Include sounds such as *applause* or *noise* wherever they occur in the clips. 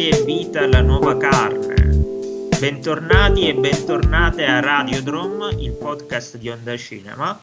fuori e vita la nuova carne. Bentornati e bentornate a Radiodrom, il podcast di Onda Cinema.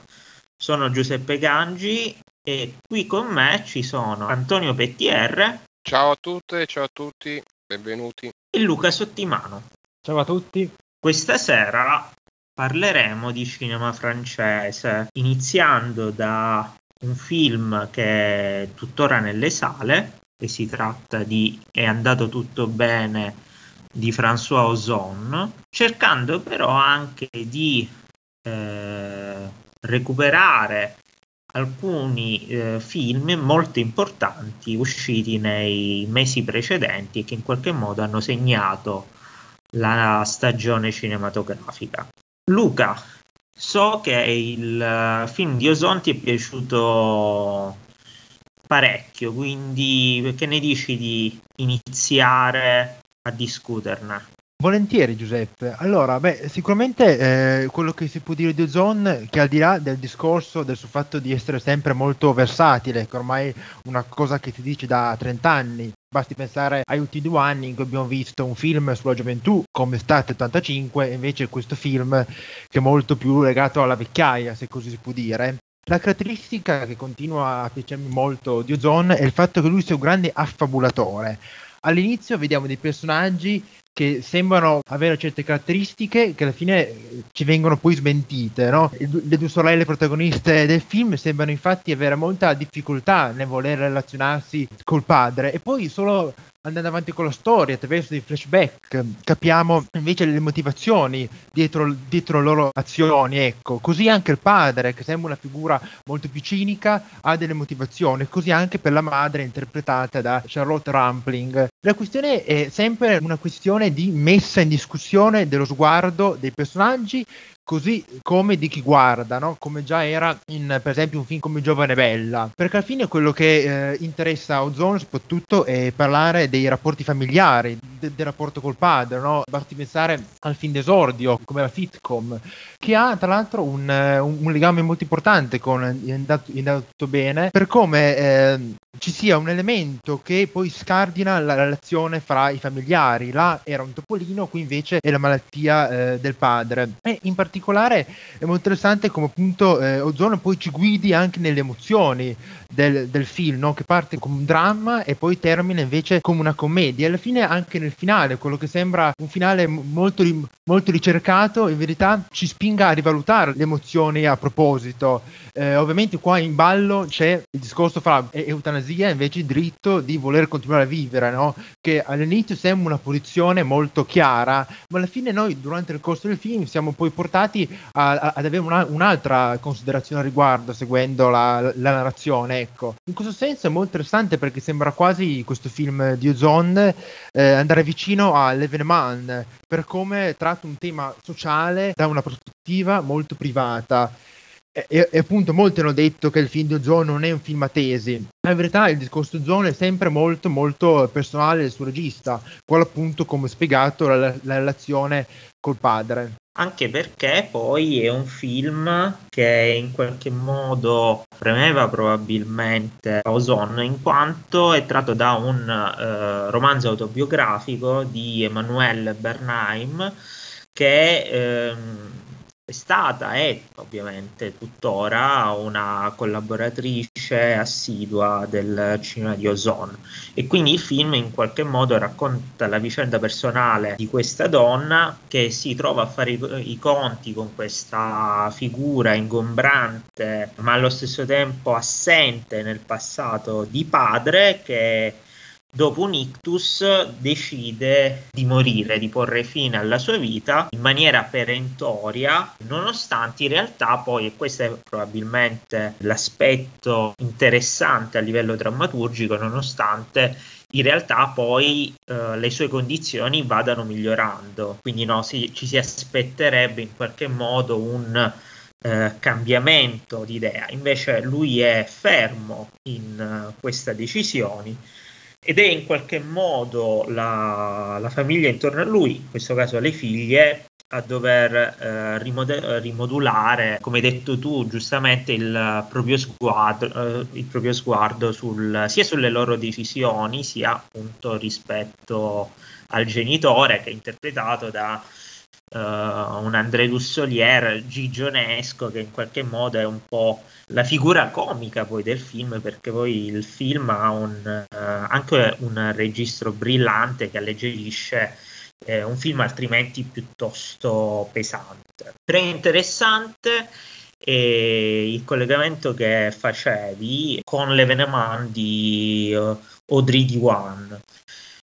Sono Giuseppe Gangi e qui con me ci sono Antonio Pettier. Ciao a tutte, ciao a tutti, benvenuti. E Luca Sottimano. Ciao a tutti. Questa sera parleremo di cinema francese, iniziando da un film che è tuttora nelle sale e si tratta di È andato tutto bene di François Ozon, cercando però anche di eh, recuperare alcuni eh, film molto importanti usciti nei mesi precedenti e che in qualche modo hanno segnato la stagione cinematografica. Luca, so che il eh, film di Ozon ti è piaciuto parecchio, quindi che ne dici di iniziare a discuterne? Volentieri Giuseppe. Allora, beh, sicuramente eh, quello che si può dire di Ozone, che al di là del discorso del suo fatto di essere sempre molto versatile, che ormai è una cosa che si dice da 30 anni, basti pensare ai ultimi due anni in cui abbiamo visto un film sulla gioventù come State 85 e invece questo film che è molto più legato alla vecchiaia, se così si può dire. La caratteristica che continua a piacermi molto di Ozone è il fatto che lui sia un grande affabulatore. All'inizio vediamo dei personaggi che sembrano avere certe caratteristiche che alla fine ci vengono poi smentite. No? Le due sorelle protagoniste del film sembrano infatti avere molta difficoltà nel voler relazionarsi col padre e poi solo andando avanti con la storia attraverso dei flashback capiamo invece le motivazioni dietro, dietro le loro azioni ecco così anche il padre che sembra una figura molto più cinica ha delle motivazioni così anche per la madre interpretata da Charlotte Rampling la questione è sempre una questione di messa in discussione dello sguardo dei personaggi così come di chi guarda, no? come già era in per esempio un film come Giovane Bella, perché alla fine quello che eh, interessa Ozone soprattutto è parlare dei rapporti familiari, de- del rapporto col padre, no? basti pensare al film d'esordio come la Fitcom, che ha tra l'altro un, un, un legame molto importante con È andato, tutto bene, per come eh, ci sia un elemento che poi scardina la relazione fra i familiari, là era un topolino, qui invece è la malattia eh, del padre. E in particolare particolare è molto interessante come appunto eh, Ozone poi ci guidi anche nelle emozioni del, del film, no? che parte come un dramma e poi termina invece come una commedia. Alla fine anche nel finale, quello che sembra un finale molto, molto ricercato, in verità ci spinga a rivalutare le emozioni a proposito. Eh, ovviamente qua in ballo c'è il discorso fra eutanasia e invece il diritto di voler continuare a vivere, no? che all'inizio sembra una posizione molto chiara, ma alla fine noi durante il corso del film siamo poi portati a, a, ad avere una, un'altra considerazione a riguardo, seguendo la, la, narrazione. Ecco. In questo senso è molto interessante perché sembra quasi questo film di Ozone eh, andare vicino a L'Evenement per come tratta un tema sociale da una prospettiva molto privata. E, e, appunto molti hanno detto che il film di Ozone non è un film a tesi, ma in verità il discorso Ozone è sempre molto molto personale del suo regista, quello appunto come spiegato la, la relazione col padre. Anche perché poi è un film che in qualche modo premeva probabilmente Ozon in quanto è tratto da un eh, romanzo autobiografico di Emmanuel Bernheim che eh, è stata e ovviamente tuttora una collaboratrice assidua del cinema di Ozone e quindi il film in qualche modo racconta la vicenda personale di questa donna che si trova a fare i, i conti con questa figura ingombrante ma allo stesso tempo assente nel passato di padre che dopo un ictus decide di morire, di porre fine alla sua vita in maniera perentoria, nonostante in realtà poi, e questo è probabilmente l'aspetto interessante a livello drammaturgico, nonostante in realtà poi eh, le sue condizioni vadano migliorando, quindi no, si, ci si aspetterebbe in qualche modo un eh, cambiamento di idea, invece lui è fermo in uh, queste decisioni ed è in qualche modo la, la famiglia intorno a lui, in questo caso le figlie, a dover eh, rimode- rimodulare, come hai detto tu giustamente, il proprio sguardo, eh, il proprio sguardo sul, sia sulle loro decisioni, sia appunto rispetto al genitore che è interpretato da uh, un André Dussolier gigionesco che in qualche modo è un po' la figura comica poi del film perché poi il film ha un, uh, anche un registro brillante che alleggerisce eh, un film altrimenti piuttosto pesante. Però interessante e il collegamento che facevi con l'Evenement di uh, Audrey Diwan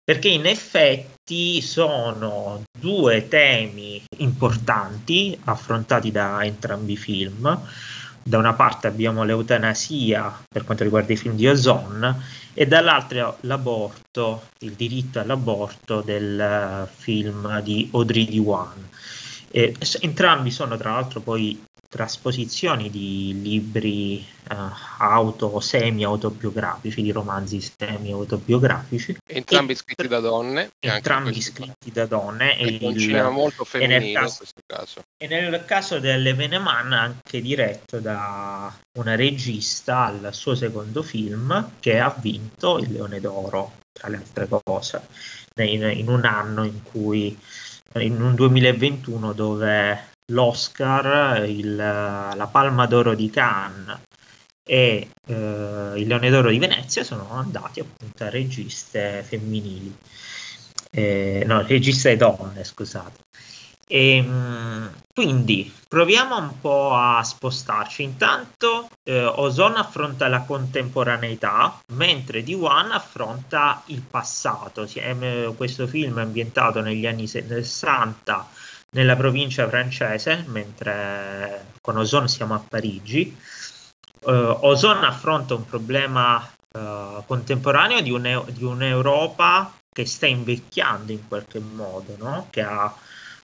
perché in effetti sono due temi importanti affrontati da entrambi i film. Da una parte abbiamo l'eutanasia per quanto riguarda i film di Ozon e dall'altra l'aborto, il diritto all'aborto del film di Audrey Diwan. Entrambi sono tra l'altro poi trasposizioni di libri uh, auto semi-autobiografici, di romanzi semi-autobiografici. Entrambi scritti da donne. Entrambi scritti da donne. E un cinema molto femminile caso, in questo caso. E nel caso dell'Eveneman anche diretto da una regista al suo secondo film che ha vinto il Leone d'Oro, tra le altre cose, in, in un anno in cui, in un 2021 dove l'Oscar, il, la Palma d'Oro di Cannes e eh, il Leone d'Oro di Venezia sono andati appunto a registe femminili, eh, no, registe donne, scusate. E, ehm, quindi proviamo un po' a spostarci. Intanto eh, Ozone affronta la contemporaneità, mentre D1 affronta il passato. Questo film è ambientato negli anni 60 nella provincia francese, mentre con Ozon siamo a Parigi. Uh, Ozon affronta un problema uh, contemporaneo di, un, di, un'Europa che sta invecchiando in qualche modo, no? che ha,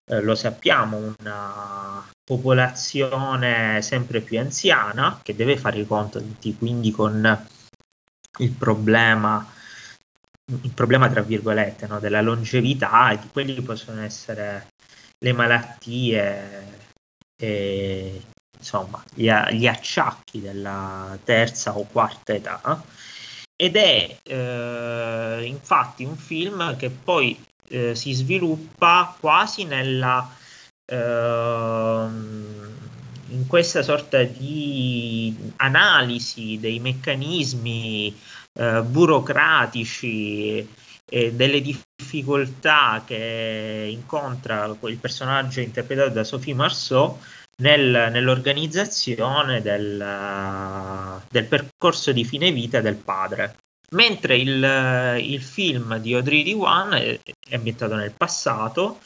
eh, lo sappiamo, una popolazione sempre più anziana che deve fare i conti quindi con il problema il problema tra virgolette no? della longevità e di quelli che possono essere le malattie e insomma gli, gli acciacchi della terza o quarta età. Ed è eh, infatti un film che poi eh, si sviluppa quasi nella eh, in questa sorta di analisi dei meccanismi eh, burocratici e delle difficoltà che incontra il personaggio interpretato da Sophie Marceau nel, nell'organizzazione del, del, percorso di fine vita del padre. Mentre il, il film di Audrey Diwan è, è ambientato nel passato,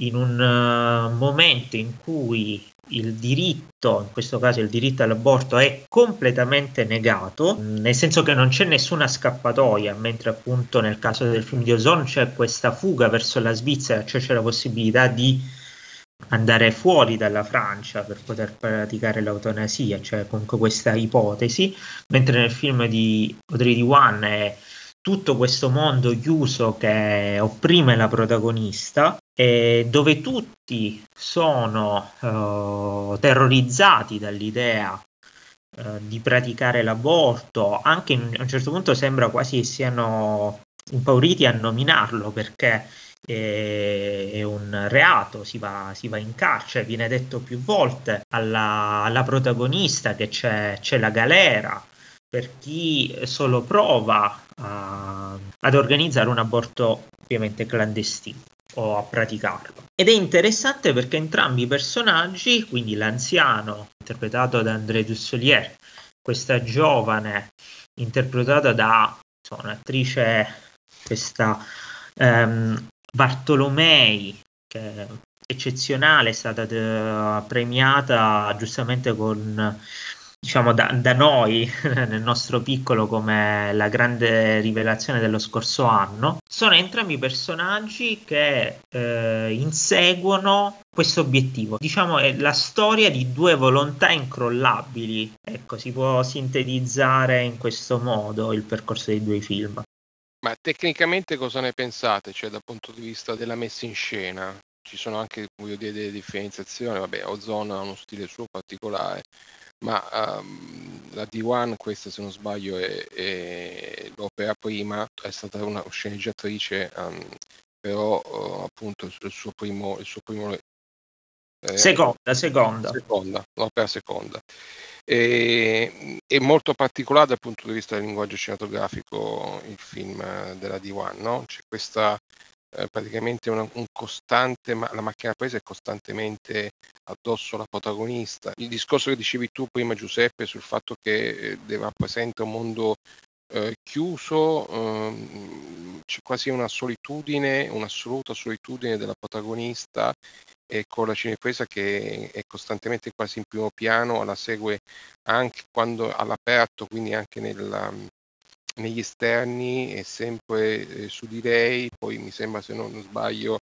in un uh, momento in cui il diritto, in questo caso il diritto all'aborto, è completamente negato, nel senso che non c'è nessuna scappatoia, mentre appunto nel caso del film di Ozone c'è questa fuga verso la Svizzera, cioè c'è la possibilità di andare fuori dalla Francia per poter praticare l'eutanasia, cioè comunque questa ipotesi, mentre nel film di Audrey Diwan è tutto questo mondo chiuso che opprime la protagonista eh, dove tutti sono eh, terrorizzati dall'idea eh, di praticare l'aborto, anche in, a un certo punto sembra quasi che siano impauriti a nominarlo perché è un reato, si va, si va, in carcere, viene detto più volte alla, alla protagonista che c'è, c'è, la galera per chi solo prova a, ad organizzare un aborto ovviamente clandestino o a praticarlo. Ed è interessante perché entrambi i personaggi, quindi l'anziano interpretato da André Dussolier, questa giovane interpretata da un'attrice, questa um, Bartolomei, che è eccezionale, è stata de- premiata giustamente con diciamo da, da, noi *laughs* nel nostro piccolo come la grande rivelazione dello scorso anno sono entrambi personaggi che eh, inseguono questo obiettivo diciamo è la storia di due volontà incrollabili ecco si può sintetizzare in questo modo il percorso dei due film Ma tecnicamente cosa ne pensate? Cioè dal punto di vista della messa in scena? Ci sono anche voglio dire, delle differenziazioni, vabbè, Ozone ha uno stile suo particolare, ma um, la D1, questa se non sbaglio, è, è l'opera prima, è stata una sceneggiatrice, um, però uh, appunto il suo primo, il suo primo eh, seconda, seconda. Seconda, l'opera seconda. E, è molto particolare dal punto di vista del linguaggio cinematografico il film della D1, no? C'è questa eh, praticamente una, un costante, ma la macchina presa è costantemente addosso alla protagonista. Il discorso che dicevi tu prima Giuseppe sul fatto che eh, rappresenta un mondo eh, chiuso, ehm, c'è quasi una solitudine, un'assoluta solitudine della protagonista e con la cinepresa che è costantemente quasi in primo piano, la segue anche quando all'aperto, quindi anche nella, negli esterni, è sempre eh, su di lei, poi mi sembra se non sbaglio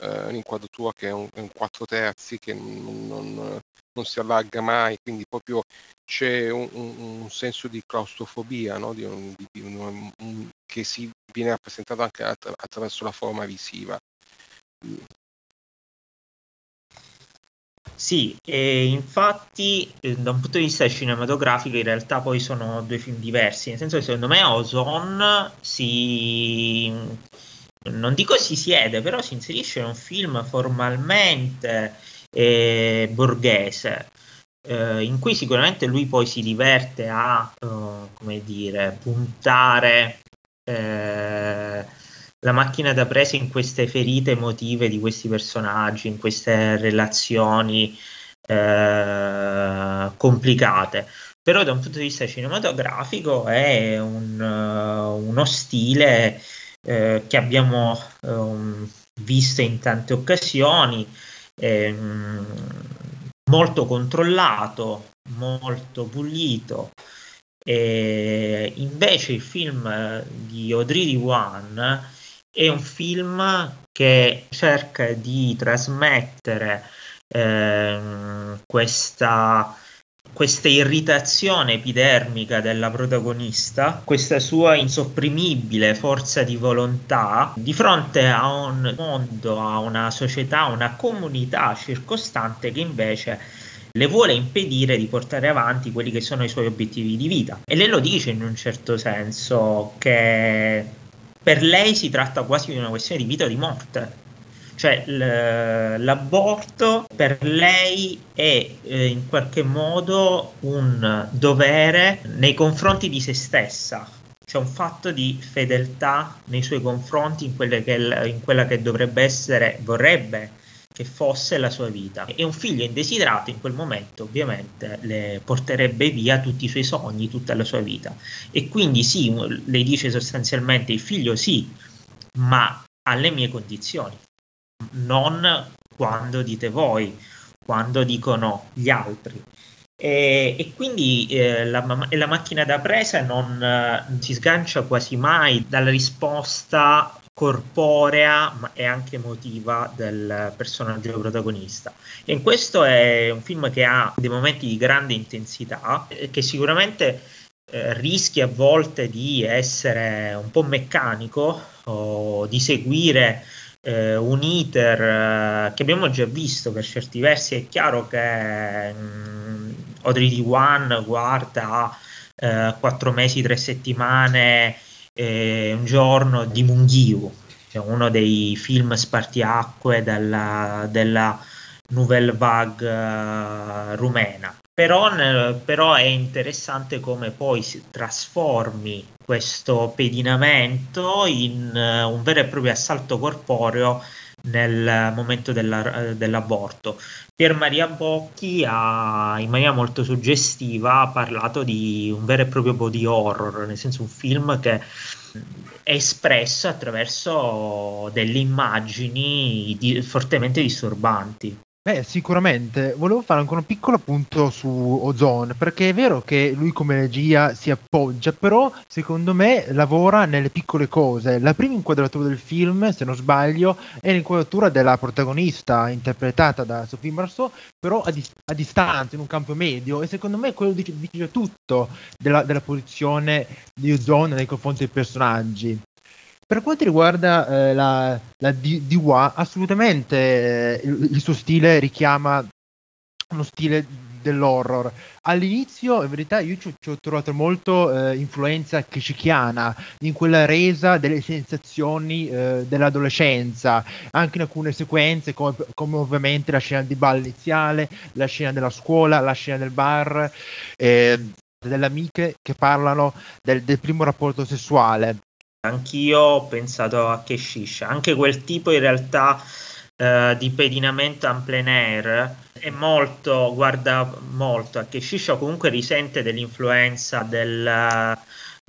eh, un'inquadratura che è un, un 4 terzi che non, non, non, si allarga mai, quindi proprio c'è un, un, un senso di claustrofobia no? di di che si viene rappresentato anche attra- attraverso la forma visiva. Sì, infatti eh, da un punto di vista cinematografico in realtà poi sono due film diversi, nel senso che secondo me Ozone si... non dico si siede, però si inserisce in un film formalmente eh, borghese, eh, in cui sicuramente lui poi si diverte a, uh, come dire, puntare eh, la macchina da presa in queste ferite emotive di questi personaggi, in queste relazioni eh, complicate. Però da un punto di vista cinematografico è un, uh, uno stile uh, che abbiamo um, visto in tante occasioni, um, molto controllato, molto pulito. E invece il film di Audrey One è un film che cerca di trasmettere ehm, questa, questa irritazione epidermica della protagonista, questa sua insopprimibile forza di volontà di fronte a un mondo, a una società, a una comunità circostante che invece le vuole impedire di portare avanti quelli che sono i suoi obiettivi di vita. E lei lo dice in un certo senso che per lei si tratta quasi di una questione di vita o di morte. Cioè l'aborto per lei è eh, in qualche modo un dovere nei confronti di se stessa, cioè un fatto di fedeltà nei suoi confronti in, che, in quella che dovrebbe essere, vorrebbe che fosse la sua vita. E un figlio indesiderato in quel momento ovviamente le porterebbe via tutti i suoi sogni, tutta la sua vita. E quindi sì, lei dice sostanzialmente il figlio sì, ma alle mie condizioni, non quando dite voi, quando dicono gli altri. E, e, quindi eh, la, la, macchina da presa non, non si sgancia quasi mai dalla risposta corporea ma è anche emotiva del personaggio protagonista. E in questo è un film che ha dei momenti di grande intensità, che sicuramente eh, rischia a volte di essere un po' meccanico o di seguire eh, un iter eh, che abbiamo già visto per certi versi. È chiaro che mh, mm, Audrey One guarda a 4 mesi, 3 settimane eh, un giorno di Munghiu, cioè uno dei film spartiacque della, della Nouvelle Vague uh, rumena. Però, però, è interessante come poi si trasformi questo pedinamento in uh, un vero e proprio assalto corporeo nel momento della, dell'aborto. Pier Maria Bocchi ha in maniera molto suggestiva parlato di un vero e proprio body horror, nel senso un film che è espresso attraverso delle immagini di, fortemente disturbanti. Beh, sicuramente. Volevo fare ancora un piccolo appunto su Ozone, perché è vero che lui come regia si appoggia, però secondo me lavora nelle piccole cose. La prima inquadratura del film, se non sbaglio, è l'inquadratura della protagonista interpretata da Sophie Marceau, però a, dis- a distanza, in un campo medio, e secondo me quello dice, dice tutto della, della posizione di Ozone nei confronti dei personaggi. Per quanto riguarda eh, la, la Diwa, assolutamente eh, il, suo stile richiama uno stile dell'horror. All'inizio, in verità, io ci, ci ho trovato molto eh, influenza kishikiana in quella resa delle sensazioni eh, dell'adolescenza, anche in alcune sequenze, come, come, ovviamente la scena di ballo iniziale, la scena della scuola, la scena del bar, eh, delle amiche che parlano del, del primo rapporto sessuale. Anch'io ho pensato a Keshish, anche quel tipo in realtà eh, di pedinamento en plein air è molto, guarda molto a Keshish comunque risente dell'influenza del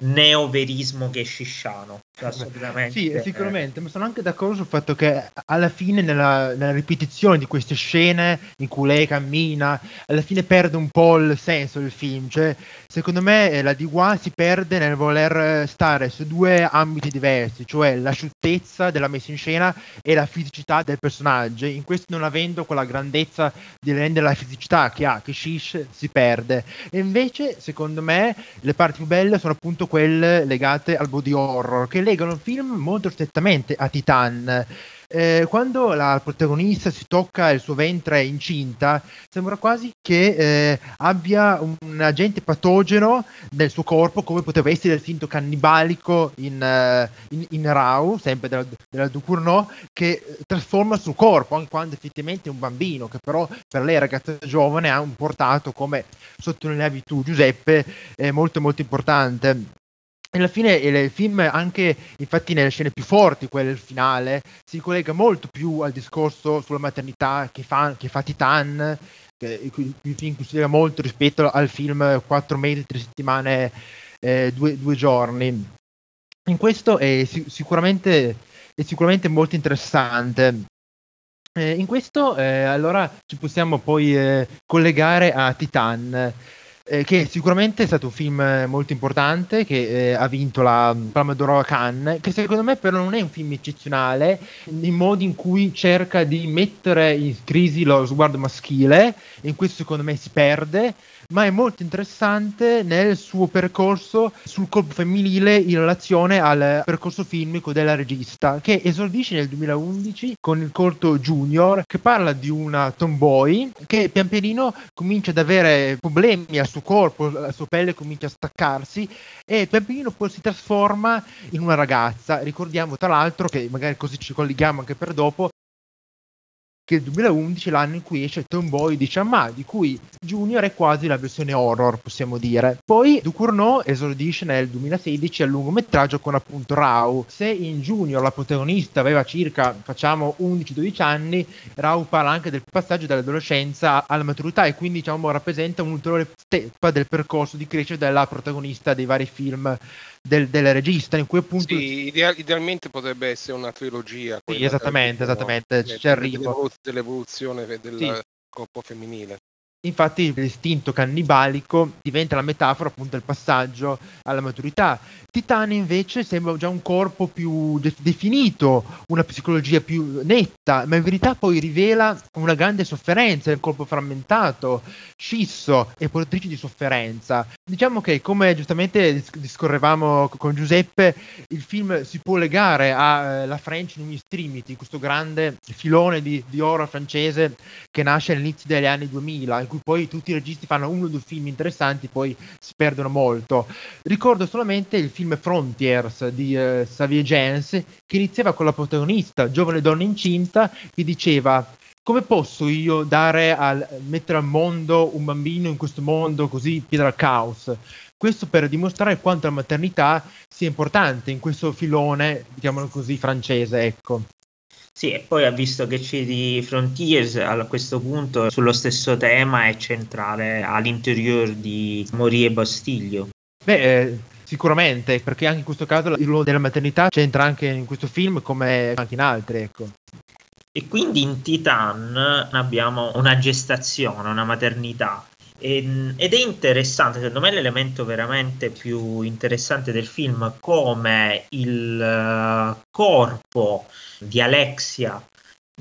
neoverismo keshisciano assolutamente sì sicuramente ma sono anche d'accordo sul fatto che alla fine nella, nella, ripetizione di queste scene in cui lei cammina alla fine perde un po' il senso del film. Cioè secondo me eh, la D1 si perde nel voler stare su due ambiti diversi cioè l'asciuttezza della messa in scena e la fisicità del personaggio in questo non avendo quella grandezza di rendere la fisicità che ha che Shish si perde. E invece secondo me le parti più belle sono appunto quelle legate al body horror, che legano il film molto strettamente a Titan. Eh, quando la protagonista si tocca il suo ventre incinta, sembra quasi che eh, abbia un agente patogeno nel suo corpo, come poteva essere il finto cannibalico in, uh, in, in Rao, sempre della, della Ducournau, che trasforma il suo corpo, anche quando effettivamente è un bambino, che però per lei, ragazza giovane, ha un portato, come sottolineavi tu, Giuseppe, molto molto importante alla fine il film, anche infatti nelle scene più forti, quelle del finale, si collega molto più al discorso sulla maternità che fa, che fa Titan, che, il film si molto rispetto al film 4 mesi, 3 settimane, eh, due, due, giorni. In questo è sicuramente, è sicuramente molto interessante. Eh, in questo eh, allora ci possiamo poi eh, collegare a Titan eh, che sicuramente è stato un film molto importante che eh, ha vinto la Palma d'Oro a Cannes, che secondo me però non è un film eccezionale nei modi in cui cerca di mettere in crisi lo sguardo maschile, in questo secondo me si perde, ma è molto interessante nel suo percorso sul corpo femminile in relazione al percorso filmico della regista, che esordisce nel 2011 con il corto Junior, che parla di una tomboy che pian pianino comincia ad avere problemi al suo corpo, la sua pelle comincia a staccarsi e pian pianino poi si trasforma in una ragazza. Ricordiamo tra l'altro che magari così ci colleghiamo anche per dopo che il 2011 è l'anno in cui esce Tomboy di Chamma, di cui Junior è quasi la versione horror, possiamo dire. Poi Ducournau esordisce nel 2016 al lungometraggio con appunto Rao. Se in Junior la protagonista aveva circa, facciamo, 11-12 anni, Rao parla anche del passaggio dall'adolescenza alla maturità e quindi diciamo rappresenta un'ulteriore steppa del percorso di crescita della protagonista dei vari film del, del regista in cui appunto sì, ideal, idealmente potrebbe essere una trilogia sì, esattamente, esattamente ci arrivo dell'evoluzione del sì. corpo femminile Infatti l'istinto cannibalico diventa la metafora appunto del passaggio alla maturità. Titania invece sembra già un corpo più de- definito, una psicologia più netta, ma in verità poi rivela una grande sofferenza, il corpo frammentato, scisso e portatrice di sofferenza. Diciamo che come giustamente discorrevamo con Giuseppe, il film si può legare alla eh, French New Extremity, questo grande filone di, di horror francese che nasce all'inizio degli anni 2000 cui poi tutti i registi fanno uno o due film interessanti, poi si perdono molto. Ricordo solamente il film Frontiers di uh, Xavier Jens, che iniziava con la protagonista, giovane donna incinta, che diceva come posso io dare al, mettere al mondo un bambino in questo mondo così pieno al caos? Questo per dimostrare quanto la maternità sia importante in questo filone, diciamolo così, francese, ecco. Sì, e poi ha visto che c'è di Frontiers a questo punto sullo stesso tema è centrale all'interior di Morie e Bastiglio. Beh, eh, sicuramente, perché anche in questo caso il ruolo della maternità c'entra anche in questo film come anche in altri, ecco. E quindi in Titan abbiamo una gestazione, una maternità. Ed è interessante, secondo me l'elemento veramente più interessante del film come il eh, corpo di Alexia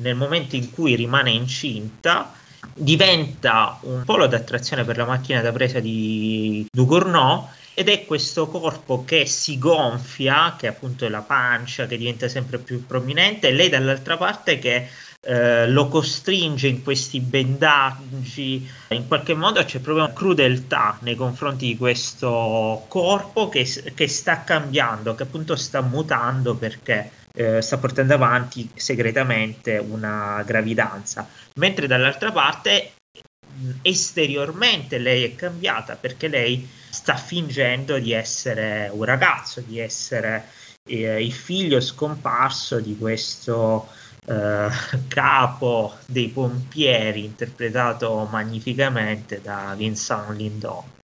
nel momento in cui rimane incinta diventa un polo d'attrazione per la macchina da presa di Ducournau ed è questo corpo che si gonfia, che appunto è la pancia che diventa sempre più prominente, e lei dall'altra parte che eh, lo costringe in questi bendaggi, in qualche modo c'è proprio una crudeltà nei confronti di questo corpo che, che sta cambiando, che appunto sta mutando perché eh, sta portando avanti segretamente una gravidanza, mentre dall'altra parte esteriormente lei è cambiata perché lei sta fingendo di essere un ragazzo, di essere eh, il figlio scomparso di questo eh, *laughs* capo dei pompieri interpretato magnificamente da Vincent Lindon.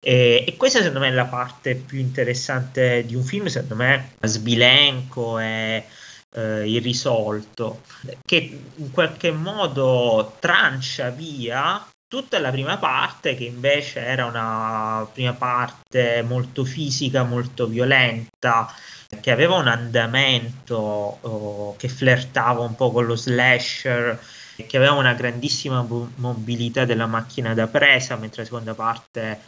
E, e, questa secondo me è la parte più interessante di un film, secondo me sbilenco e eh, irrisolto, che in qualche modo trancia via tutta la prima parte che invece era una prima parte molto fisica, molto violenta, che aveva un andamento oh, che flirtava un po' con lo slasher, che aveva una grandissima mobilità della macchina da presa, mentre la seconda parte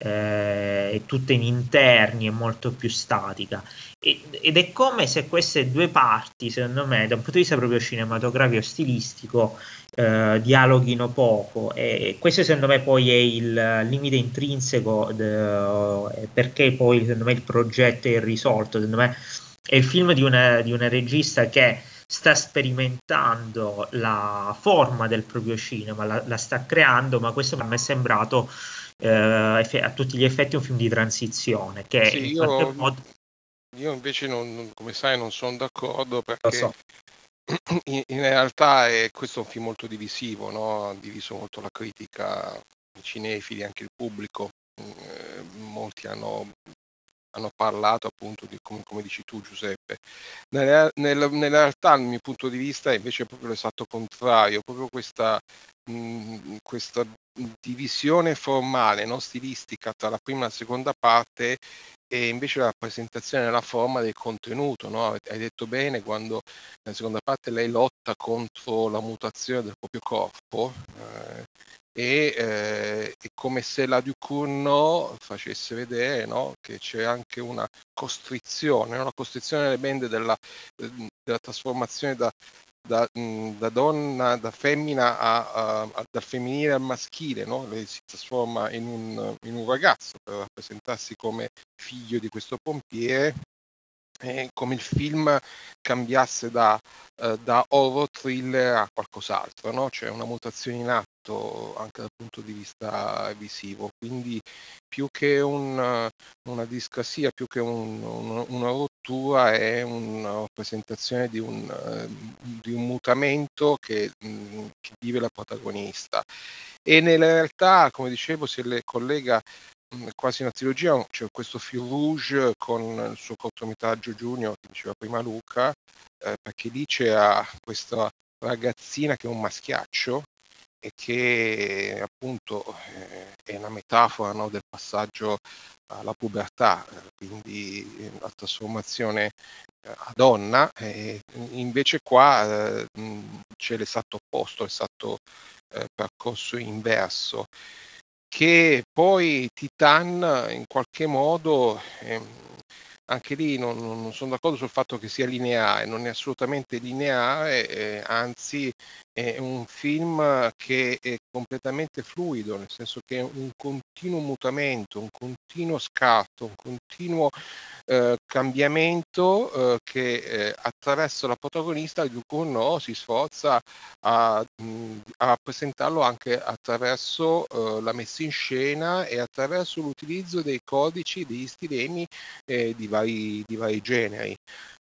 eh, è tutta in interni e molto più statica. E, ed è come se queste due parti, secondo me, da un punto di vista proprio cinematografico stilistico, eh, dialoghino poco. E questo, secondo me, poi è il limite intrinseco de, perché poi, secondo me, il progetto è irrisolto. Secondo me è il film di una, di una regista che sta sperimentando la forma del proprio cinema, la, la sta creando, ma questo mi è sembrato eh, a tutti gli effetti un film di transizione che sì, io, modo... io, invece non, come sai non sono d'accordo perché so. *clears throat* in, in, realtà è, questo è un film molto divisivo no? ha diviso molto la critica i cinefili anche il pubblico eh, molti hanno hanno parlato appunto di come, come dici tu Giuseppe. Nella, nella, nella, realtà dal mio punto di vista invece è proprio l'esatto contrario, proprio questa, mh, questa divisione formale, non stilistica tra la prima e la seconda parte e invece la rappresentazione della forma del contenuto. No? Hai detto bene quando nella seconda parte lei lotta contro la mutazione del proprio corpo eh, e eh, è come se la Ducurno facesse vedere no? che c'è anche una costrizione, una costrizione delle bende della, della trasformazione da, da, da, donna, da femmina a, a, a, dal femminile al maschile, no? lei si trasforma in un, in un ragazzo per rappresentarsi come figlio di questo pompiere eh, come il film cambiasse da, eh, da horror thriller a qualcos'altro, no? c'è una mutazione in atto anche dal punto di vista visivo, quindi più che un, una discrasia, più che un, un, una rottura è una rappresentazione di un, di un mutamento che, che vive la protagonista. E nella realtà, come dicevo, si collega quasi una trilogia, c'è questo fil rouge con il suo cortometraggio Junior, che diceva prima Luca, eh, perché lì c'è questa ragazzina che è un maschiaccio e che appunto eh, è una metafora no, del passaggio alla pubertà, quindi eh, la trasformazione eh, a donna, invece qua eh, c'è l'esatto opposto, l'esatto eh, percorso inverso che poi Titan in qualche modo, ehm, anche lì non, non, sono d'accordo sul fatto che sia lineare, non è assolutamente lineare, eh, anzi è un film che è completamente fluido, nel senso che è un continuo mutamento, un continuo scatto, un continuo eh, cambiamento eh, che eh, attraverso la protagonista Ducournau si sforza a, mh, a presentarlo anche attraverso eh, la messa in scena e attraverso l'utilizzo dei codici, degli stilemi eh, di vari, di vari generi.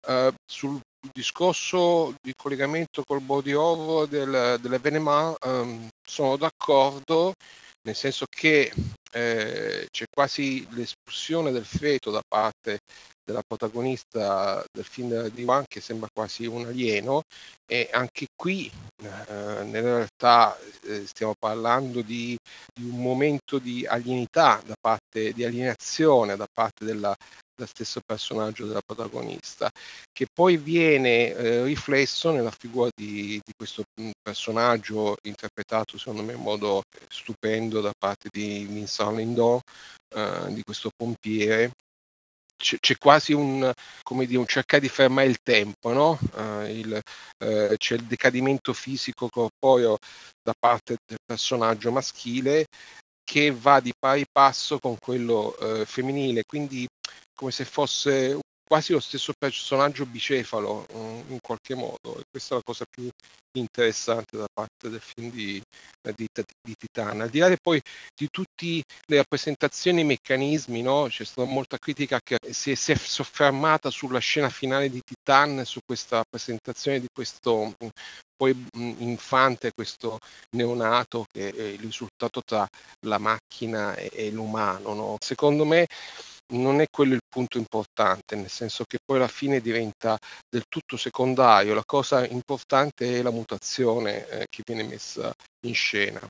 Uh, sul discorso di collegamento col body horror del, dell'Evenement um, sono d'accordo, nel senso che eh, c'è quasi l'espulsione del feto da parte della protagonista del film di One che sembra quasi un alieno e anche qui eh, nella realtà eh, stiamo parlando di, di, un momento di alienità da parte di alienazione da parte della, dello stesso personaggio della protagonista, che poi viene eh, riflesso nella figura di, di, questo mm, personaggio interpretato secondo me in modo stupendo profondo da parte di Vincent Lindon, eh, di questo pompiere, c'è, c'è, quasi un, come dire, un cercare di fermare il tempo, no? uh, il, uh, c'è il decadimento fisico corporeo da parte del personaggio maschile che va di pari passo con quello uh, femminile, quindi come se fosse quasi lo stesso personaggio bicefalo mm, in qualche modo e questa è la cosa più interessante da parte del film di, di, di Titan al di là poi di tutte le rappresentazioni e meccanismi no? c'è stata molta critica che si è, si è, soffermata sulla scena finale di Titan su questa presentazione di questo mm, poi mm, infante questo neonato che è il risultato tra la macchina e, e l'umano no? secondo me non è quello il punto importante, nel senso che poi alla fine diventa del tutto secondario, la cosa importante è la mutazione eh, che viene messa in scena.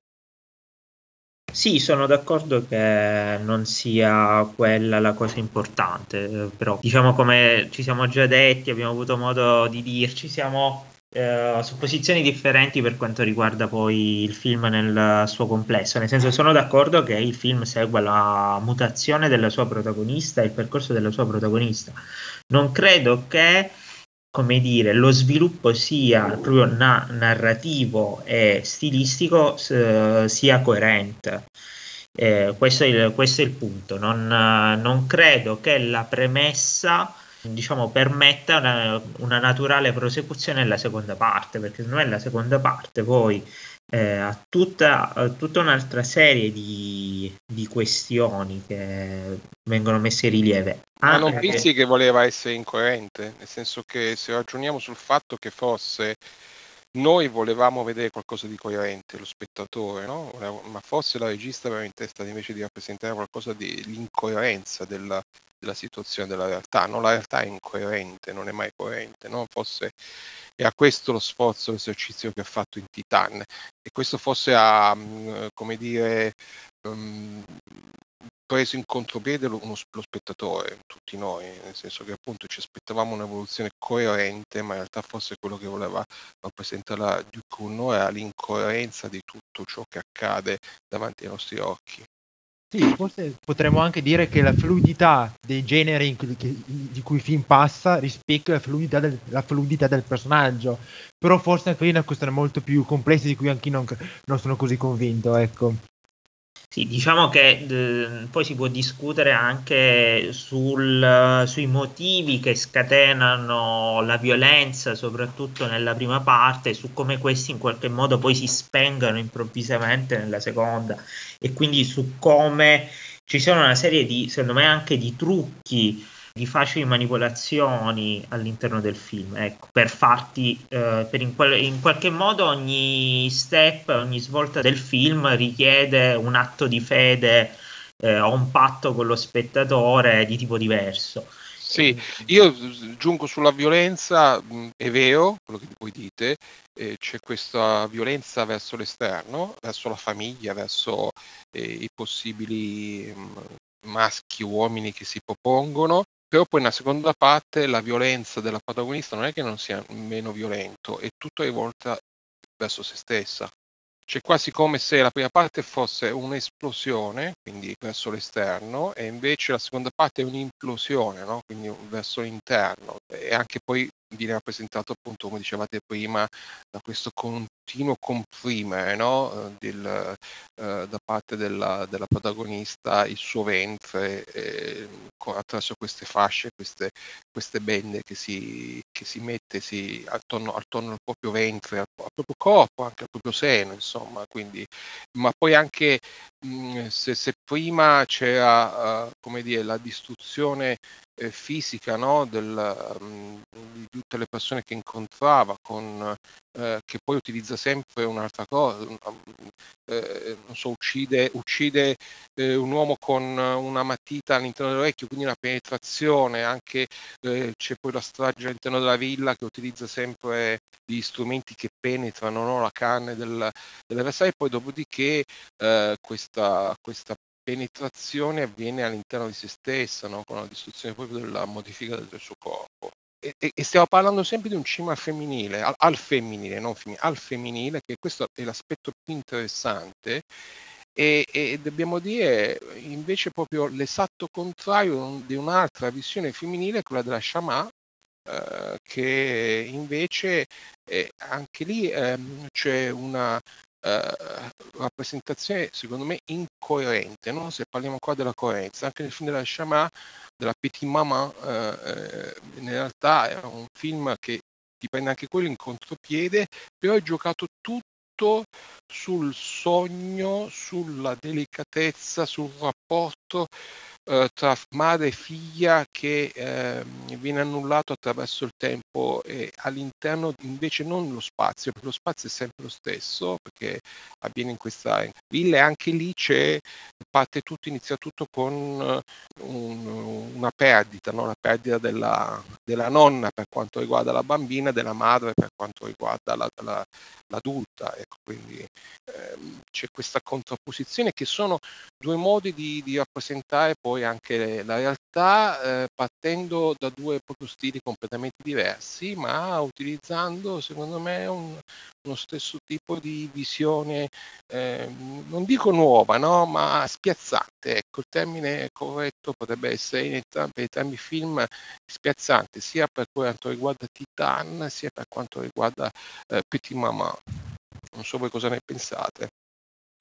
Sì, sono d'accordo che non sia quella la cosa importante, però diciamo come ci siamo già detti, abbiamo avuto modo di dirci, siamo eh, su posizioni differenti per quanto riguarda poi il film nel suo complesso, nel senso sono d'accordo che il film segua la mutazione della sua protagonista, il percorso della sua protagonista. Non credo che come dire, lo sviluppo sia proprio na- narrativo e stilistico eh, sia coerente. Eh, questo, è il, questo, è il, punto. Non, non credo che la premessa diciamo, permetta una, una, naturale prosecuzione nella seconda parte, perché se no è la seconda parte poi eh, ha tutta, tutta, un'altra serie di, di, questioni che vengono messe in rilievo. Ma non pensi che voleva essere incoerente? Nel senso che se ragioniamo sul fatto che forse noi volevamo vedere qualcosa di coerente, lo spettatore, no? ma forse la regista aveva in testa invece di rappresentare qualcosa di l'incoerenza della, della situazione della realtà. No? La realtà è incoerente, non è mai coerente. No? Forse è a questo lo sforzo, l'esercizio che ha fatto in Titan. E questo forse ha, mm, come dire, um, preso in contropiede lo, uno, lo spettatore, tutti noi, nel senso che appunto ci aspettavamo un'evoluzione coerente, ma in realtà forse quello che voleva rappresentare la Duke Uno era l'incoerenza di tutto ciò che accade davanti ai nostri occhi. Sì, forse potremmo anche dire che la fluidità dei generi cui, che, di cui il film passa rispecchia la fluidità, del, la fluidità del personaggio, però forse anche lì è una questione molto più complessa di cui anche io non, non sono così convinto, ecco. Sì, diciamo che eh, poi si può discutere anche sul, sui motivi che scatenano la violenza, soprattutto nella prima parte, su come questi in qualche modo poi si spengano improvvisamente nella seconda. E quindi su come ci sono una serie di, secondo me, anche di trucchi di facili manipolazioni all'interno del film, ecco, per farti, eh, per in, quel, in, qualche modo ogni step, ogni svolta del film richiede un atto di fede eh, o un patto con lo spettatore di tipo diverso. Sì, io giungo sulla violenza, è vero quello che voi dite, eh, c'è questa violenza verso l'esterno, verso la famiglia, verso eh, i possibili mh, maschi, uomini che si propongono, però poi nella seconda parte la violenza della protagonista non è che non sia meno violento, è tutta rivolta verso se stessa. C'è quasi come se la prima parte fosse un'esplosione, quindi verso l'esterno, e invece la seconda parte è un'implosione, no? quindi verso l'interno. E anche poi viene rappresentato appunto, come dicevate prima, da questo continuo comprimere no? Eh, del, eh, da parte della, della, protagonista il suo ventre eh, attraverso queste fasce, queste, queste bende che si, che si mette si, attorno, attorno, al proprio ventre, al, al, proprio corpo, anche al proprio seno, insomma, quindi, ma poi anche mh, mm, se, se, prima c'era uh, come dire, la distruzione eh, fisica no? Del, um, di tutte le persone che incontrava, con, eh, che poi utilizza sempre un'altra cosa, eh, non so, uccide, uccide eh, un uomo con una matita all'interno dell'orecchio, quindi una penetrazione, anche eh, c'è poi la strage all'interno della villa che utilizza sempre gli strumenti che penetrano no? la carne del, dell'avversario, poi dopodiché eh, questa, questa penetrazione avviene all'interno di se stessa, no? con la distruzione proprio della modifica del suo corpo. E, e, stiamo parlando sempre di un cinema femminile, al, al femminile, non femminile, al femminile, che questo è l'aspetto più interessante e, e, dobbiamo dire invece proprio l'esatto contrario di un'altra visione femminile, quella della Shama, eh, che invece eh, anche lì ehm, c'è una rappresentazione secondo me incoerente, no? se parliamo qua della coerenza, anche nel film della Shama, della Petit Maman, eh, eh, in realtà è un film che ti prende anche quello in contropiede, però è giocato tutto sul sogno, sulla delicatezza, sul rapporto eh, tra madre e figlia che eh, viene annullato attraverso il tempo e all'interno invece non lo spazio, perché lo spazio è sempre lo stesso, perché avviene in questa villa e anche lì c'è, parte tutto, inizia tutto con un, una perdita, no? la perdita della, della, nonna per quanto riguarda la bambina, della madre per quanto riguarda la, la, l'adulta. Ecco, quindi ehm, c'è questa contrapposizione che sono due modi di, di rappresentare poi anche la realtà eh, partendo da due proprio stili completamente diversi, ma utilizzando secondo me un, uno stesso tipo di visione, eh, non dico nuova, no? ma spiazzante. Ecco, il termine corretto potrebbe essere in entrambi, entrambi i film spiazzante, sia per quanto riguarda Titan, sia per quanto riguarda eh, Petit Maman. Non so voi cosa ne pensate.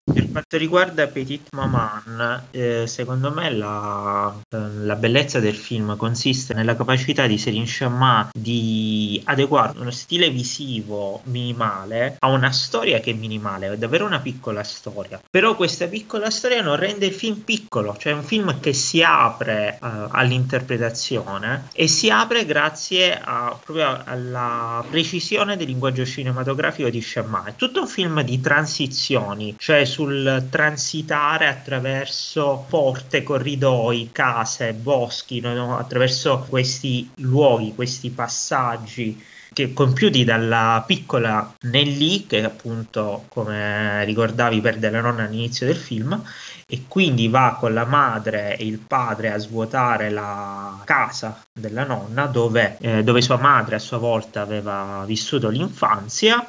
Per quanto riguarda Petit Maman, eh, secondo me la, eh, la, bellezza del film consiste nella capacità di Serin Shamma di adeguare uno stile visivo minimale a una storia che è minimale, è davvero una piccola storia. Però questa piccola storia non rende il film piccolo, cioè è un film che si apre uh, all'interpretazione e si apre grazie a, proprio alla precisione del linguaggio cinematografico di Shamma. È tutto un film di transizioni, cioè sul transitare attraverso porte, corridoi, case, boschi, no? attraverso questi luoghi, questi passaggi che compiuti dalla piccola Nelly che appunto come ricordavi perde la nonna all'inizio del film e quindi va con la madre e il padre a svuotare la casa della nonna dove, eh, dove sua madre a sua volta aveva vissuto l'infanzia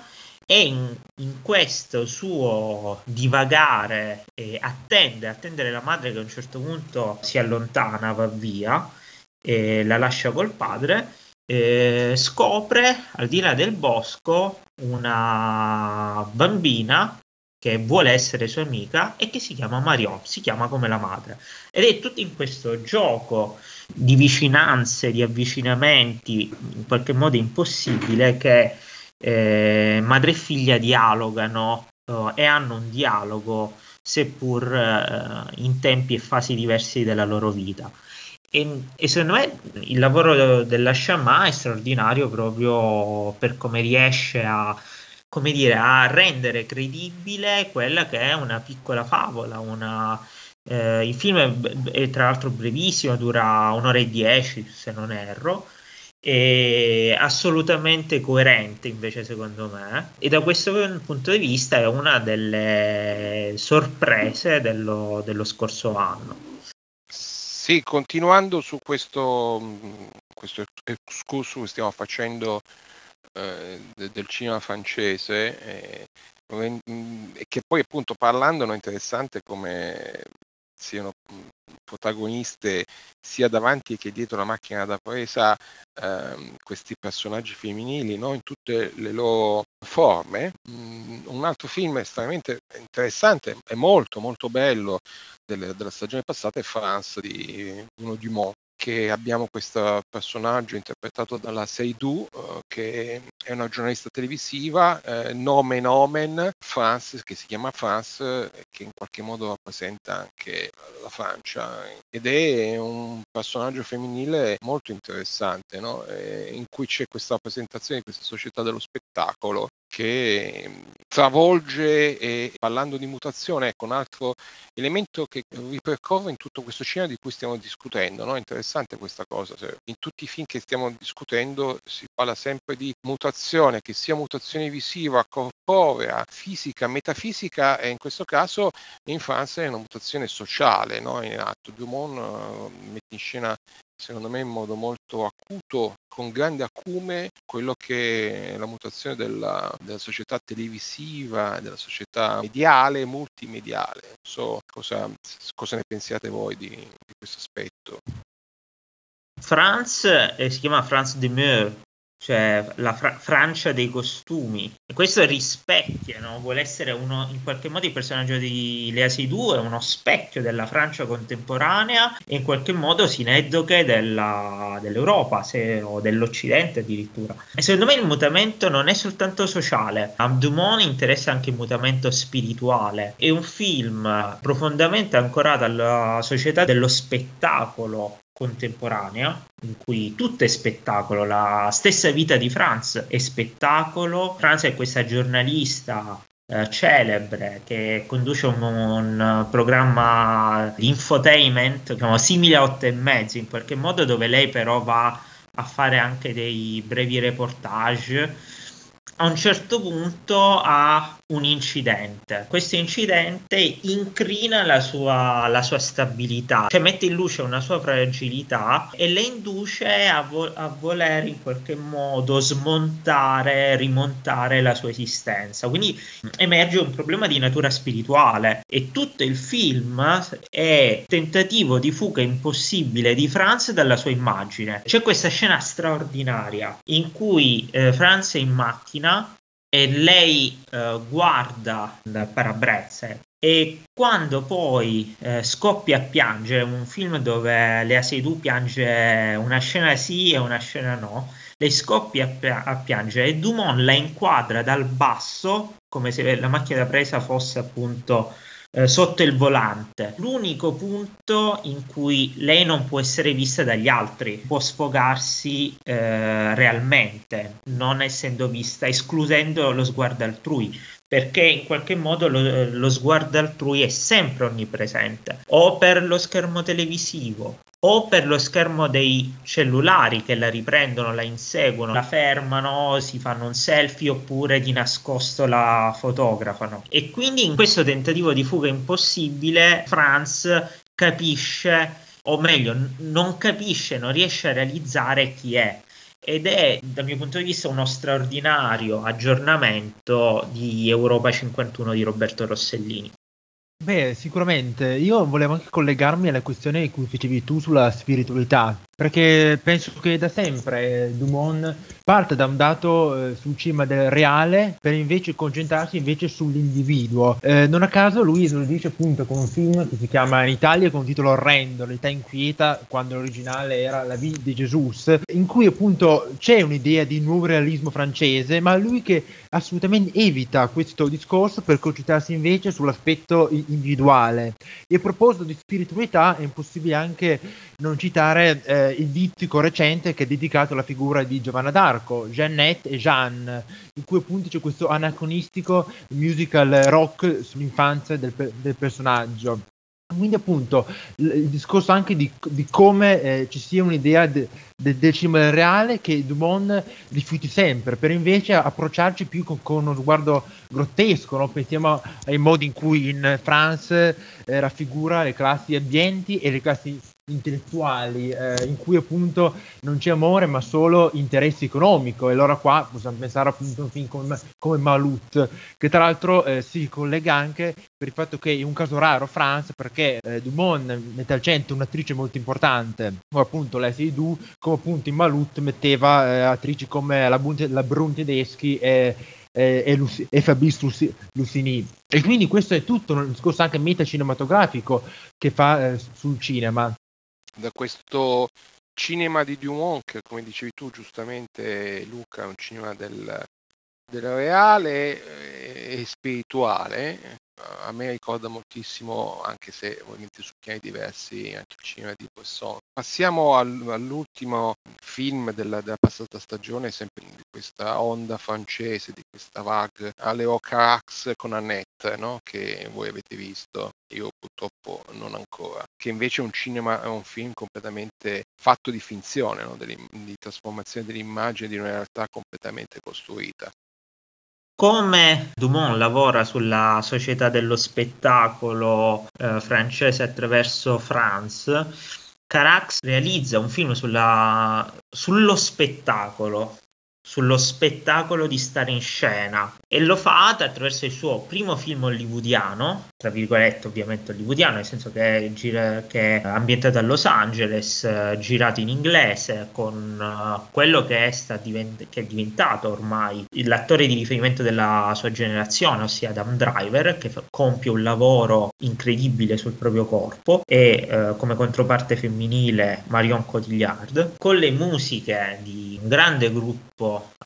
e in, in, questo suo divagare e attende, attendere la madre che a un certo punto si allontana, va via e la lascia col padre, eh, scopre al di là del bosco una bambina che vuole essere sua amica e che si chiama Marion, si chiama come la madre. Ed è tutto in questo gioco di vicinanze, di avvicinamenti, in qualche modo impossibile, che eh, madre e figlia dialogano uh, e hanno un dialogo seppur uh, in tempi e fasi diversi della loro vita. E, e, secondo me il lavoro della Sciamà è straordinario proprio per come riesce a, come dire, a rendere credibile quella che è una piccola favola, una, eh, il film è, è, tra l'altro brevissimo, dura un'ora e dieci se non erro, assolutamente coerente invece secondo me e da questo punto di vista è una delle sorprese dello, dello scorso anno. Sì, continuando su questo, questo excursus che stiamo facendo eh, del cinema francese, eh, che poi appunto parlando è interessante come siano protagoniste sia davanti che dietro la macchina da presa ehm, questi personaggi femminili no? in tutte le loro forme. Mm, un altro film estremamente interessante e molto molto bello delle, della stagione passata è France di Bruno Dumont che abbiamo questo personaggio interpretato dalla Seydoux, eh, che è una giornalista televisiva, eh, nomen omen, France, che si chiama France, che in qualche modo rappresenta anche la Francia, ed è un personaggio femminile molto interessante, no? eh, in cui c'è questa rappresentazione di questa società dello spettacolo che travolge e parlando di mutazione, ecco un altro elemento che ripercorre in tutto questo cinema di cui stiamo discutendo, no? interessante questa cosa, in tutti i film che stiamo discutendo si parla sempre di mutazione, che sia mutazione visiva, corporea, fisica, metafisica e in questo caso in Francia è una mutazione sociale no? in atto. Dumont uh, mette in scena secondo me in modo molto acuto, con grande acume, quello che è la mutazione della, della società televisiva, della società mediale, multimediale. Non so cosa, cosa ne pensiate voi di, di questo aspetto. Franz eh, si chiama Franz de Meur, cioè la Fra- Francia dei costumi. E questo rispecchia, no? vuole essere uno, in qualche modo il personaggio di Lea Seydoux è uno specchio della Francia contemporanea e in qualche modo sineddoche della, dell'Europa se, o dell'Occidente addirittura. E secondo me il mutamento non è soltanto sociale, a Dumont interessa anche il mutamento spirituale. È un film profondamente ancorato alla società dello spettacolo contemporanea in cui tutto è spettacolo, la stessa vita di Franz è spettacolo, Franz è questa giornalista eh, celebre che conduce un, un, programma di infotainment diciamo, simile a 8 e mezzo in qualche modo dove lei però va a fare anche dei brevi reportage. A un certo punto ha un incidente. Questo incidente incrina la sua, la sua, stabilità, cioè mette in luce una sua fragilità e le induce a, vo- a voler in qualche modo smontare, rimontare la sua esistenza. Quindi emerge un problema di natura spirituale e tutto il film è tentativo di fuga impossibile di Franz dalla sua immagine. C'è questa scena straordinaria in cui eh, Franz è in macchina e lei eh, guarda dal parabrezze e quando poi eh, scoppia a piangere, un film dove Lea Seydoux piange una scena sì e una scena no, lei scoppia a, pi- a piangere e Dumont la inquadra dal basso come se la macchina da presa fosse appunto eh, sotto il volante. L'unico punto in cui lei non può essere vista dagli altri, può sfogarsi eh, realmente, non essendo vista, escludendo lo sguardo altrui perché in qualche modo lo, lo, sguardo altrui è sempre onnipresente, o per lo schermo televisivo, o per lo schermo dei cellulari che la riprendono, la inseguono, la fermano, si fanno un selfie oppure di nascosto la fotografano. E quindi in questo tentativo di fuga impossibile Franz capisce, o meglio, non capisce, non riesce a realizzare chi è ed è dal mio punto di vista uno straordinario aggiornamento di Europa 51 di Roberto Rossellini. Beh, sicuramente. Io volevo anche collegarmi alla questione di cui facevi tu sulla spiritualità, perché penso che da sempre Dumont parte da un dato eh, sul cinema del reale per invece concentrarsi invece sull'individuo. Eh, non a caso lui lo dice appunto con un film che si chiama in Italia con un titolo orrendo, L'età inquieta, quando l'originale era La vie di Jesus, in cui appunto c'è un'idea di nuovo realismo francese, ma lui che assolutamente evita questo discorso per concentrarsi invece sull'aspetto individuale. E a proposito di spiritualità è impossibile anche non citare eh, il dittico recente che è dedicato alla figura di Giovanna d'Arco, Jeannette e Jeanne, in cui appunto c'è questo anacronistico musical rock sull'infanzia del, del personaggio. Quindi appunto il discorso anche di, di come eh, ci sia un'idea de, de, del cinema reale che Dumont rifiuti sempre, per invece approcciarci più con, con uno sguardo grottesco, no? pensiamo ai modi in cui in France eh, raffigura le classi ambienti e le classi intellettuali eh, in cui appunto non c'è amore ma solo interesse economico e allora qua possiamo pensare appunto a un film come, come Malut che tra l'altro eh, si collega anche per il fatto che in un caso raro France perché eh, Dumont mette al centro un'attrice molto importante come appunto la Seydoux come appunto in Malut metteva eh, attrici come la, Brun, la Brun Tedeschi e e, Luci, e Fabrice Lucini. E quindi questo è tutto un discorso anche metacinematografico che fa eh, sul cinema da questo cinema di Dumont, che come dicevi tu giustamente Luca, è un cinema del, del reale eh, e spirituale, a me ricorda moltissimo, anche se ovviamente su piani diversi, anche il cinema di Poisson. Passiamo al, all'ultimo film della, della, passata stagione, sempre di questa onda francese, di questa vague, Aleo Carax con Annette, no? che voi avete visto, io purtroppo non ancora, che invece un cinema, è un film completamente fatto di finzione, no? di trasformazione dell'immagine di una realtà completamente costruita. Come Dumont lavora sulla società dello spettacolo eh, francese attraverso France, Carax realizza un film sulla, sullo spettacolo, sullo spettacolo di stare in scena. E lo fa attraverso il suo primo film hollywoodiano, tra virgolette ovviamente hollywoodiano, nel senso che è, gira, che è ambientato a Los Angeles, eh, girato in inglese, con uh, quello che è, divent- che è, diventato ormai l'attore di riferimento della sua generazione, ossia Adam Driver, che compie un lavoro incredibile sul proprio corpo, e uh, come controparte femminile Marion Cotillard, con le musiche di un grande gruppo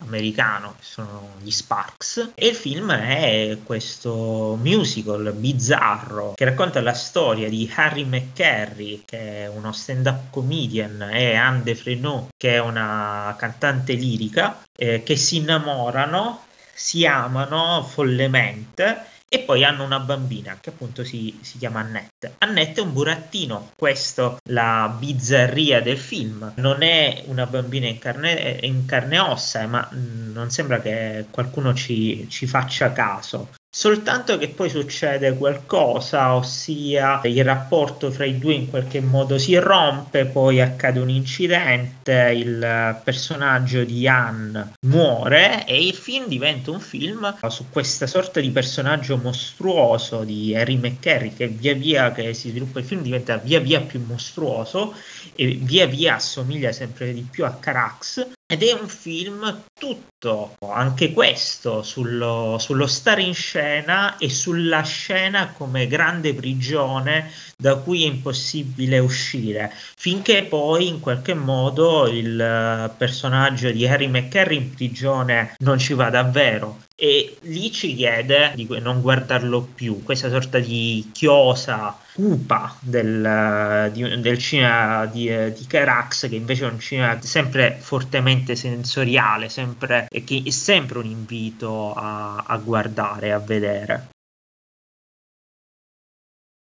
americano, che sono gli Sparks, e il film è questo musical bizzarro che racconta la storia di Harry McCarry, che è uno stand-up comedian, e Anne de Frenot, che è una cantante lirica, eh, che si innamorano, si amano follemente e poi hanno una bambina che appunto si, si, chiama Annette. Annette è un burattino, questo la bizzarria del film. Non è una bambina in carne, in carne e ossa, ma non sembra che qualcuno ci, ci faccia caso. Soltanto che poi succede qualcosa, ossia il rapporto fra i due in qualche modo si rompe, poi accade un incidente, il personaggio di Anne muore e il film diventa un film su questa sorta di personaggio mostruoso di Harry McCarry che via via che si sviluppa il film diventa via via più mostruoso e via via assomiglia sempre di più a Carax ed è un film tutto, anche questo, sullo, sullo, stare in scena e sulla scena come grande prigione da cui è impossibile uscire, finché poi in qualche modo il personaggio di Harry McCarry in prigione non ci va davvero e lì ci chiede di non guardarlo più, questa sorta di chiosa cupa del, di, del cinema di, di Carax che invece è un cinema sempre fortemente sensoriale, sempre, che è sempre un invito a, a guardare, a vedere.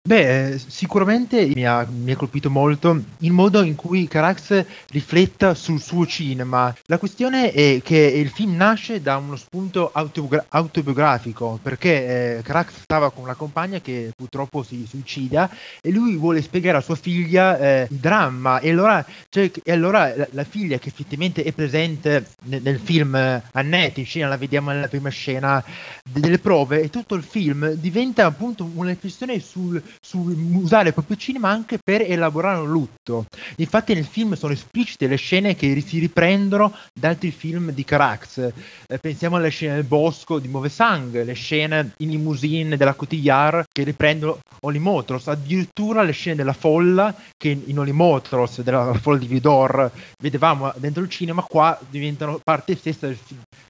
Beh, sicuramente mi ha, mi ha, colpito molto il modo in cui Carax rifletta sul suo cinema. La questione è che il film nasce da uno spunto autobiogra- autobiografico, perché eh, Carax stava con una compagna che purtroppo si suicida e lui vuole spiegare a sua figlia eh, il dramma. E allora, cioè, e allora la, la, figlia, che effettivamente è presente nel, nel film eh, in scena, la vediamo nella prima scena delle prove, e tutto il film diventa appunto una riflessione sul su usare il proprio cinema anche per elaborare un lutto. Infatti nel film sono esplicite le scene che si riprendono da altri film di Carax. Eh, pensiamo alle scene del bosco di Move Sang, le scene in limousine della Cotillard che riprendono Olimotros, addirittura le scene della folla che in Olimotros, della folla di Vidor, vedevamo dentro il cinema, qua diventano parte stessa del,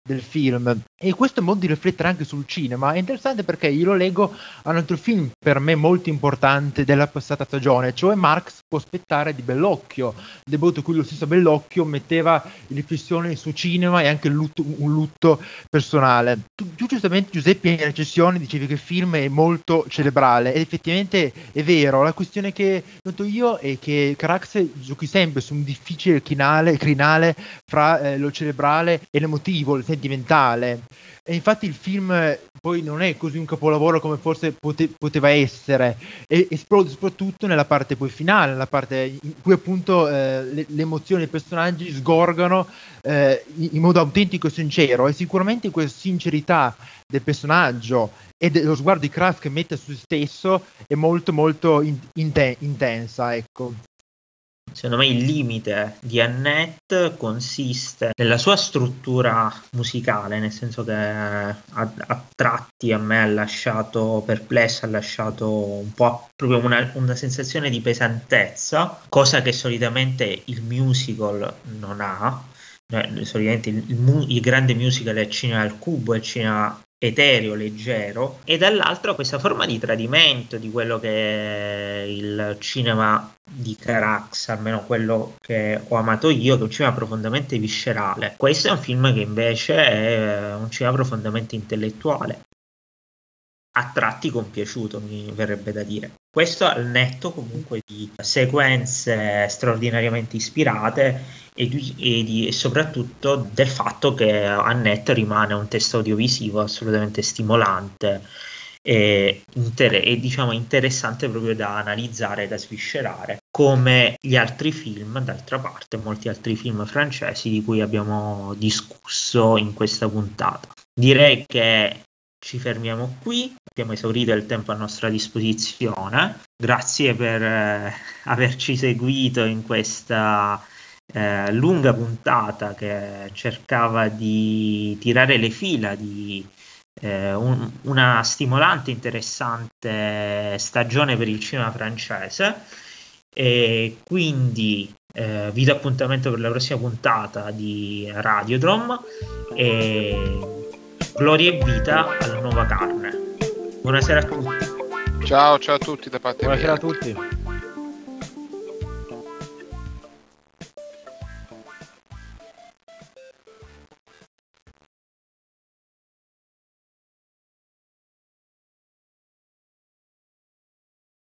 del film. E questo modo di riflettere anche sul cinema è interessante perché io lo leggo a un altro film per me molto importante della passata stagione, cioè Marx può aspettare di Bellocchio, debutto cui lo stesso Bellocchio metteva riflessione suo cinema e anche lutto, un lutto personale. Tu, tu, giustamente Giuseppe in recessione dicevi che il film è molto cerebrale ed effettivamente è vero, la questione che noto io è che Carax giochi sempre su un difficile crinale, crinale fra eh, lo cerebrale e l'emotivo, il sentimentale. E infatti il film poi non è così un capolavoro come forse pote- poteva essere, e esplode soprattutto nella parte poi finale, nella parte in cui appunto eh, le, le, emozioni dei personaggi sgorgano eh, in, in, modo autentico e sincero, e sicuramente questa sincerità del personaggio e dello sguardo di Kraft che mette su se stesso è molto molto in- in- intensa, ecco. Secondo me il limite di Annette consiste nella sua struttura musicale, nel senso che a, a tratti a me ha lasciato perplesso, ha lasciato un po' proprio una, una, sensazione di pesantezza, cosa che solitamente il musical non ha. Solitamente il, il, il grande musical è cinema al cubo, è cinema etereo, leggero, e dall'altro questa forma di tradimento di quello che è il cinema di Carax, almeno quello che ho amato io, che è un cinema profondamente viscerale. Questo è un film che invece è un cinema profondamente intellettuale. A tratti compiaciuto, mi verrebbe da dire. Questo al netto comunque di sequenze straordinariamente ispirate e, di, e, di, e, soprattutto del fatto che Annette rimane un testo audiovisivo assolutamente stimolante e, inter- e diciamo interessante proprio da analizzare, da sviscerare. come gli altri film, d'altra parte, molti altri film francesi di cui abbiamo discusso in questa puntata. Direi che ci fermiamo qui, abbiamo esaurito il tempo a nostra disposizione. Grazie per eh, averci seguito in questa eh, lunga puntata che cercava di tirare le fila di eh, un, una stimolante, interessante stagione per il cinema francese. E quindi eh, vi do appuntamento per la prossima puntata di Radiodrom e gloria e vita alla nuova carne. Buonasera a tutti. Ciao, ciao a tutti da parte Buonasera mia. a tutti.